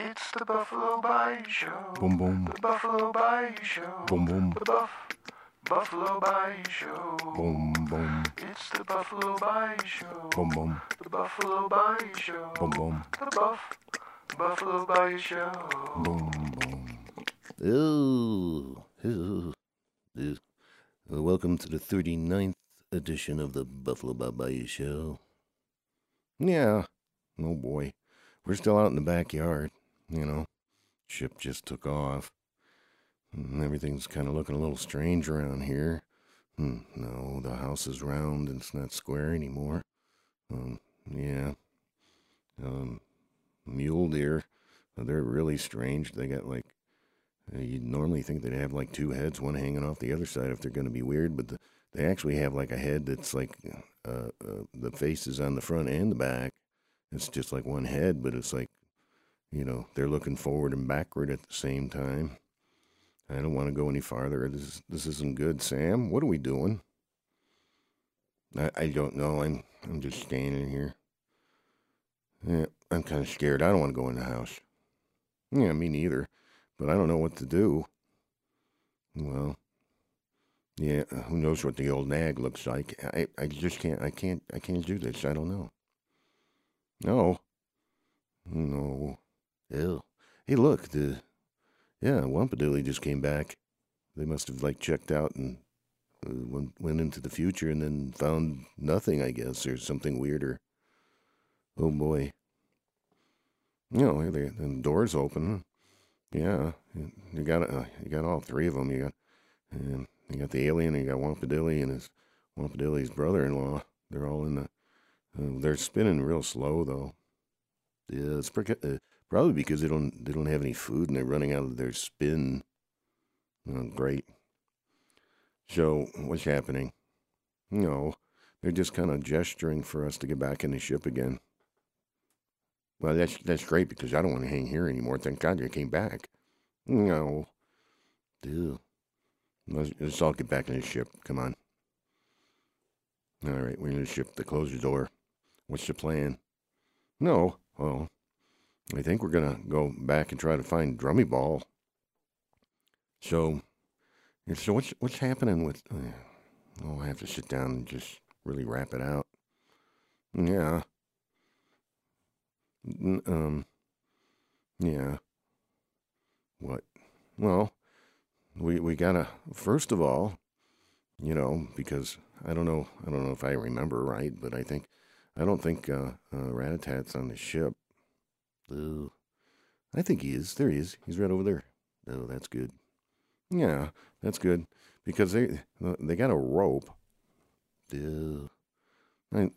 It's the Buffalo Bayou Show. Boom boom. The Buffalo Bayou Show. Boom boom. The Buff Buffalo Bayou Show. Boom boom. It's the Buffalo Bayou Show. Boom boom. The Buffalo Bayou Show. Boom boom. The Buff Buffalo Bayou Show. Boom boom. Ooh. Ooh. Ooh. Welcome to the 39th edition of the Buffalo Bob Bayou Show. Yeah. Oh boy. We're still out in the backyard, you know. Ship just took off. And everything's kind of looking a little strange around here. Hmm, no, the house is round and it's not square anymore. Um, yeah. Um, mule deer, uh, they're really strange. They got like, uh, you'd normally think they'd have like two heads, one hanging off the other side if they're going to be weird, but the, they actually have like a head that's like, uh, uh, the face is on the front and the back. It's just like one head, but it's like, you know, they're looking forward and backward at the same time. I don't want to go any farther. This this isn't good, Sam. What are we doing? I, I don't know. I'm I'm just standing here. Yeah, I'm kind of scared. I don't want to go in the house. Yeah, me neither. But I don't know what to do. Well, yeah, who knows what the old nag looks like? I I just can't. I can't. I can't do this. I don't know. No. No. Ew. Hey, look, the yeah, Wampadilly just came back. They must have like checked out and uh, went went into the future and then found nothing, I guess, or something weirder. Oh boy. You know, the, the doors open. Yeah, you got uh, you got all three of them. You got and you got the alien, and you got Wampadilly and his Wampadilly's brother-in-law. They're all in the. Uh, they're spinning real slow though. Yeah, it's pretty, uh, probably because they don't they don't have any food and they're running out of their spin. Oh, great. So what's happening? No, they're just kind of gesturing for us to get back in the ship again. Well, that's that's great because I don't want to hang here anymore. Thank God you came back. No. Ew. Let's, let's all get back in the ship. Come on. All right, we're in the ship. To close the door. What's the plan? No. Well, I think we're gonna go back and try to find Drummee Ball. So, so what's what's happening with? Uh, oh, I have to sit down and just really wrap it out. Yeah. N- Um. Yeah. What? Well, we we gotta first of all, you know, because I don't know, I don't know if I remember right, but I think I don't think uh, uh, Ratatat's on the ship. I think he is. There he is. He's right over there. Oh, that's good. Yeah, that's good because they they got a rope. I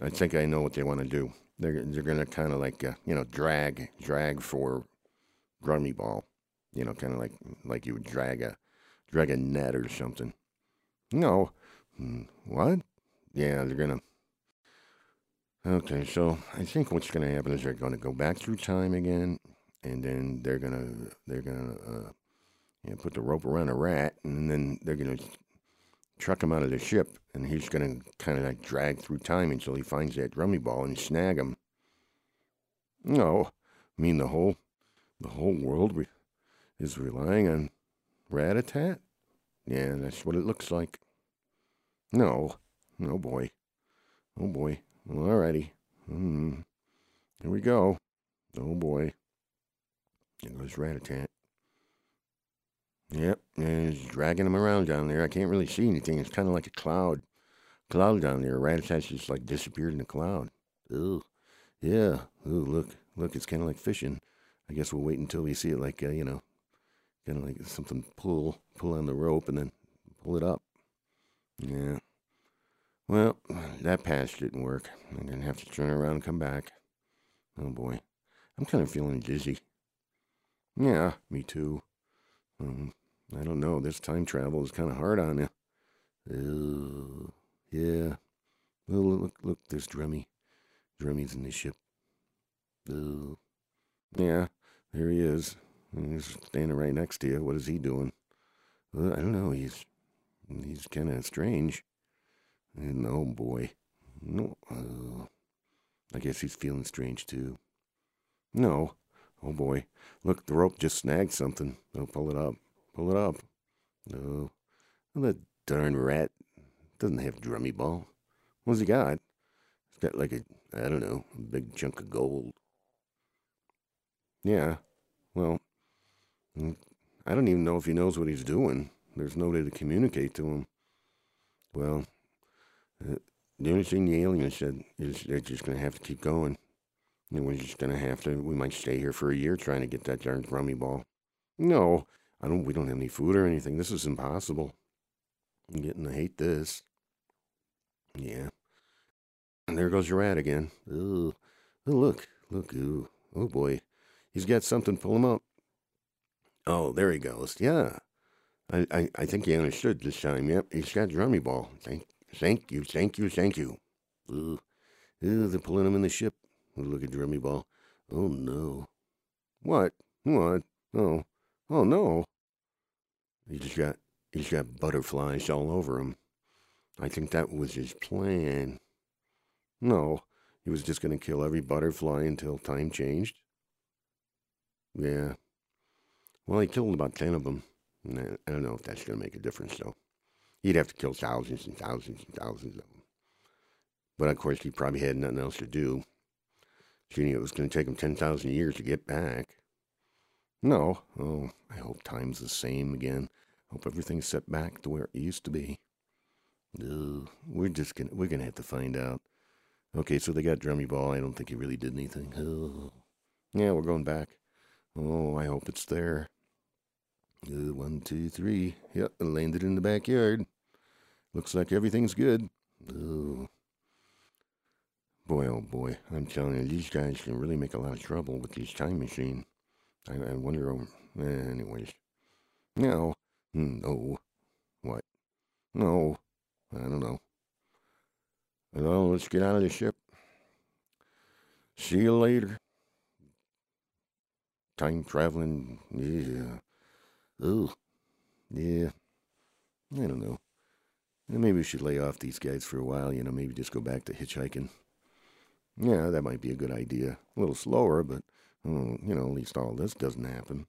I think I know what they want to do. They're they're gonna kind of like uh, you know drag drag for Drummee Ball. You know, kind of like like you would drag a drag a net or something. No, Hmm, what? Yeah, they're gonna. Okay, so I think what's going to happen is they're going to go back through time again, and then they're gonna they're gonna uh, you know, put the rope around a rat, and then they're gonna truck him out of the ship, and he's gonna kind of like drag through time until he finds that drummee ball and snag him. No, I mean the whole the whole world re- is relying on Ratatat. Yeah, that's what it looks like. No, oh boy, oh boy. Well, alrighty. Hmm. Here we go. Oh boy. There goes Ratatat. Yep, and he's dragging him around down there. I can't really see anything. It's kind of like a cloud, cloud down there. Ratatat's just like disappeared in the cloud. Ooh, yeah. Ooh, look, look. It's kind of like fishing. I guess we'll wait until we see it, like uh, you know, kind of like something pull, pull on the rope and then pull it up. Yeah. Well, that patch didn't work. I'm gonna have to turn around and come back. Oh boy, I'm kind of feeling dizzy. Yeah, me too. Um, I don't know. This time travel is kind of hard on you. Oh, yeah. Well, look, look, there's Drummee. Drummee's in the ship. Oh, yeah, there he is. He's standing right next to you. What is he doing? Well, I don't know. He's he's kind of strange. And oh boy, no. Uh, I guess he's feeling strange too. No, Oh boy. Look, the rope just snagged something. Oh, pull it up. Pull it up. No. Oh, that darn rat doesn't have drummee ball. What's he got? He's got like a, I don't know, a big chunk of gold. Yeah. Well, mm, I don't even know if he knows what he's doing. There's no way to communicate to him. Well, the only thing the alien said is they're just going to have to keep going. And we're just going to have to, we might stay here for a year trying to get that darn drummee ball. No, I don't, we don't have any food or anything. This is impossible. I'm getting to hate this. Yeah. And there goes your rat again. Ooh. Oh, look. Look. Ooh. Oh, boy. He's got something. Pull him up. Oh, there he goes. Yeah. I, I, I think he understood this time. Yep. He's got drummee ball. Thank, thank you. Thank you. Thank you. Ooh. Ooh, they're pulling him in the ship. Look at drummee ball. Oh, no. What? What? Oh. Oh, no. He just got, he's got butterflies all over him. I think that was his plan. No, he was just going to kill every butterfly until time changed. Yeah. Well, he killed about 10 of them. I don't know if that's going to make a difference, though. He'd have to kill thousands and thousands and thousands of them. But of course, he probably had nothing else to do. Seeing it was going to take him 10,000 years to get back. No. Oh, I hope time's the same again. Hope everything's set back to where it used to be. No, we're just gonna we're gonna have to find out. Okay, so they got drummee ball. I don't think he really did anything. Oh. Yeah, we're going back. Oh, I hope it's there. One, two, three. Yep, landed in the backyard. Looks like everything's good. Oh. Boy, oh boy, I'm telling you, these guys can really make a lot of trouble with these time machine. I, I wonder, eh, anyways. No, no. What? No. I don't know. Well, let's get out of the ship. See you later. Time traveling, yeah. Oh, yeah. I don't know. Maybe we should lay off these guys for a while, you know, maybe just go back to hitchhiking. Yeah, that might be a good idea. A little slower, but, oh, you know, at least all this doesn't happen.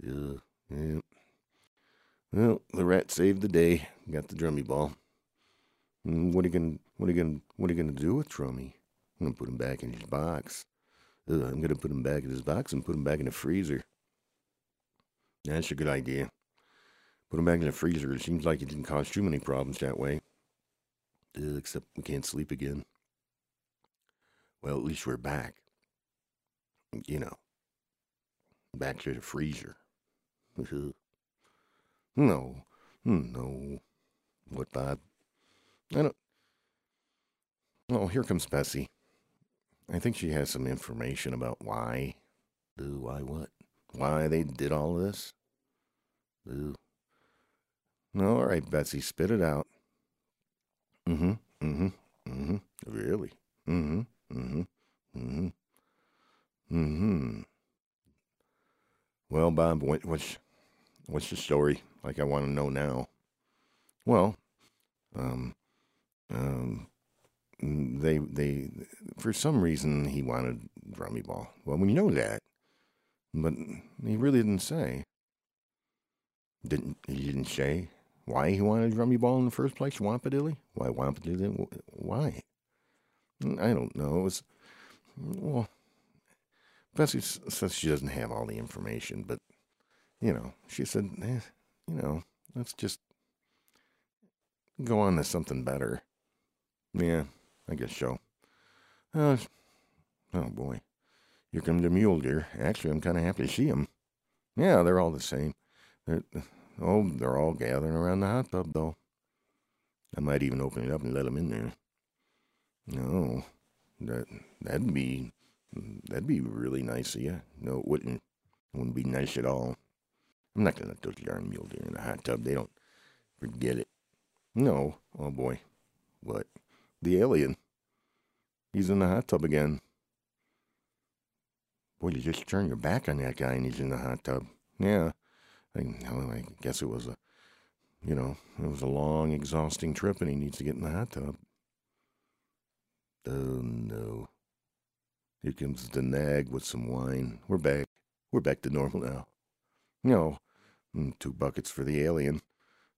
Yeah, yeah. Well, the rat saved the day. Got the drummee ball. Mm, what are you gonna what are you gonna what are you gonna do with Drummee? I'm gonna put him back in his box. Ugh, I'm gonna put him back in his box and put him back in the freezer. That's a good idea. Put him back in the freezer. It seems like it didn't cause too many problems that way. Except we can't sleep again. Well, at least we're back. You know, back to the freezer. no, no. What, Bob? I don't. Oh, here comes Bessie. I think she has some information about why. Ooh, why what? Why they did all this? Ooh. No, all right, Betsy, spit it out. Mm-hmm. Mm-hmm. Mm-hmm. Really? Mm-hmm. Mm-hmm. Mm-hmm. Mm-hmm. Well, Bob, what, what's what's the story? Like I want to know now. Well, um, um, they they for some reason he wanted drummee ball. Well, we know that, but he really didn't say. Didn't he? Didn't say why he wanted drummee ball in the first place? Wampadilly? Why Wampadilly? Why? I don't know. It was well. Bessie says she doesn't have all the information, but you know, she said, eh, you know, let's just go on to something better. Yeah, I guess so. Uh, oh boy. Here comes the mule deer. Actually, I'm kind of happy to see them. Yeah, they're all the same. Oh, they're all gathering around the hot tub, though. I might even open it up and let them in there. No, that that'd be that'd be really nice of you. No, it wouldn't. It wouldn't be nice at all. I'm not gonna let those darn mule deer in the hot tub. They don't forget it. No. Oh boy. What? The alien. He's in the hot tub again. Boy, you just turn your back on that guy and he's in the hot tub. Yeah. I, I guess it was a, you know, it was a long, exhausting trip and he needs to get in the hot tub. Oh no. Here comes the nag with some wine. We're back. we're back to normal now. No, mm, two buckets for the alien.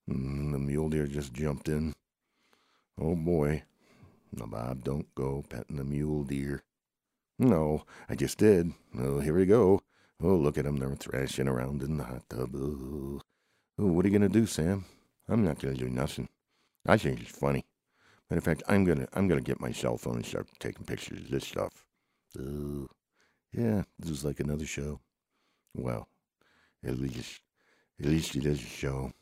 Mm, the mule deer just jumped in. Oh boy. No, Bob, don't go petting the mule deer. No, I just did. Oh, here we go. Oh, look at them. They're thrashing around in the hot tub. Oh, what are you going to do, Sam? I'm not going to do nothing. I think it's funny. Matter of fact, I'm gonna I'm gonna get my cell phone and start taking pictures of this stuff. Oh, yeah, this is like another show. Well, at least at least it is a show.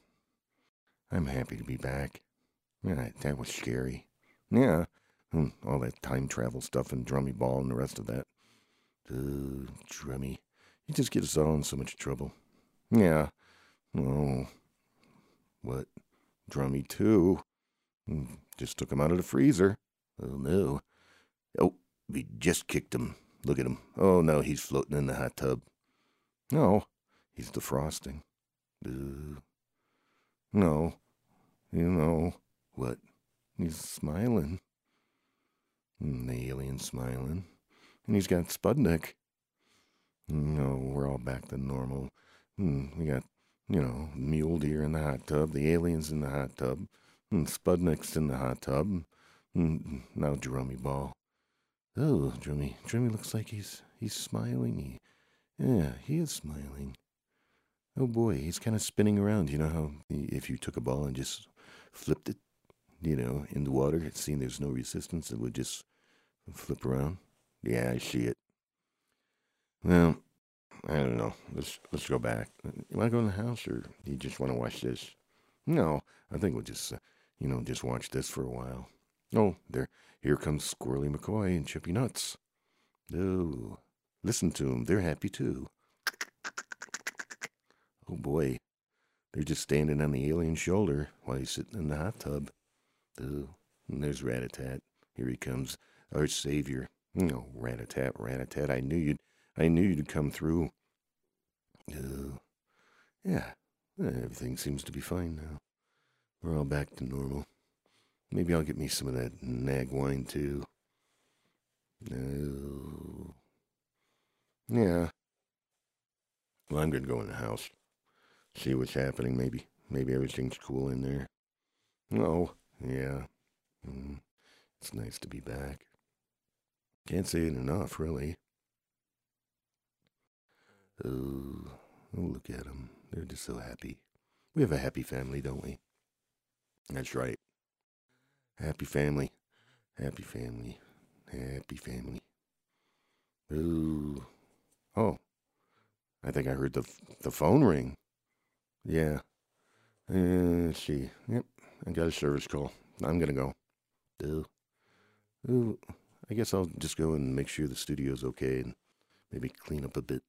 I'm happy to be back. Yeah, that was scary. Yeah, hmm, all that time travel stuff and drummee ball and the rest of that. Drummee. You just get us all in so much trouble. Yeah. Oh. What? Drummee too. Hmm, just took him out of the freezer. Oh no. Oh, we just kicked him. Look at him. Oh no, he's floating in the hot tub. No, he's defrosting. Uh, no, you know what? He's smiling. And the alien smiling. And he's got Sputnik. No, we're all back to normal. Hmm, we got, you know, mule deer in the hot tub, the aliens in the hot tub, and Sputnik's in the hot tub. And now Drummee Ball. Oh, Drummee. Drummee looks like he's he's smiling. He, yeah, he is smiling. Oh boy, he's kind of spinning around. You know how if you took a ball and just flipped it, you know, in the water, seen there's no resistance, it would just flip around. Yeah, I see it. Well, I don't know. Let's let's go back. You want to go in the house, or you just want to watch this? No, I think we'll just, uh, you know, just watch this for a while. Oh, there, here comes Squirrely McCoy and Chippy Nuts. Oh, listen to them. They're happy too. Oh boy, they're just standing on the alien's shoulder while he's sitting in the hot tub. Oh, and there's Ratatat. Here he comes, our savior. No, oh, Ratatat, Ratatat. I knew you'd, I knew you'd come through. Oh, yeah, everything seems to be fine now. We're all back to normal. Maybe I'll get me some of that nag wine too. No. Yeah. Well, I'm going to go in the house see what's happening. Maybe, maybe everything's cool in there. Oh, yeah. Mm, it's nice to be back. Can't say it enough, really. Oh, look at them. They're just so happy. We have a happy family, don't we? That's right. Happy family. Happy family. Happy family. Ooh. Oh. I think I heard the the phone ring. Yeah. Uh, let's see. Yep. I got a service call. I'm going to go. Duh. Ooh, I guess I'll just go and make sure the studio's okay and maybe clean up a bit.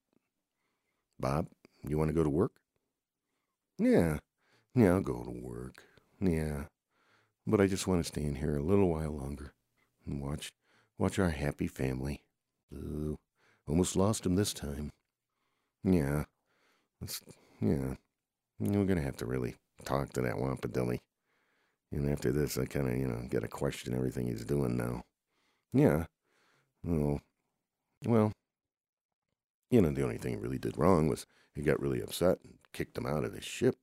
Bob, you want to go to work? Yeah. Yeah, I'll go to work. Yeah. But I just want to stay in here a little while longer and watch watch our happy family. Ooh, almost lost him this time. Yeah. That's, yeah. We're to have to really talk to that Wampadilly. And after this, I kind of, you know, got to question everything he's doing now. Yeah. Well, well, you know, the only thing he really did wrong was he got really upset and kicked him out of the ship.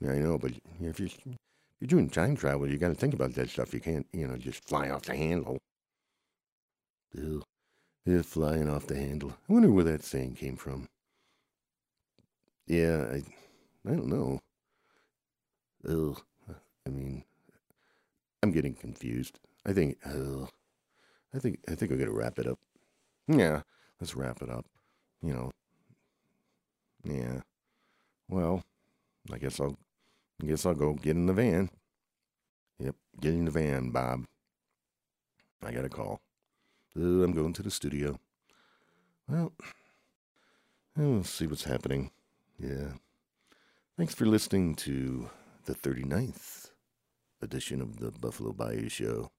Yeah, I know, but if you're, if you're doing time travel, you got to think about that stuff. You can't, you know, just fly off the handle. Ew. They're flying off the handle. I wonder where that saying came from. Yeah, I, I don't know. Ugh. I mean, I'm getting confused. I think, ugh. I think, I think we're gonna wrap it up. Yeah, let's wrap it up. You know. Yeah. Well, I guess I'll, I guess I'll go get in the van. Yep, get in the van, Bob. I got a call. Uh, I'm going to the studio. Well, we'll see what's happening. Yeah. Thanks for listening to the 39th edition of the Buffalo Bayou Show.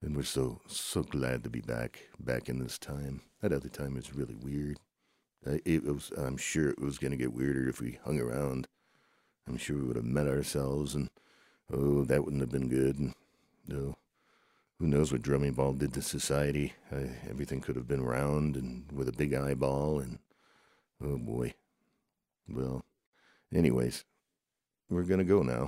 And we're so, so glad to be back, back in this time. That other time was really weird. Uh, it was, I'm sure it was going to get weirder if we hung around. I'm sure we would have met ourselves, and oh, that wouldn't have been good. And oh, who knows what Drummee Ball did to society? Uh, everything could have been round and with a big eyeball, and Oh boy. Well, anyways, we're gonna go now.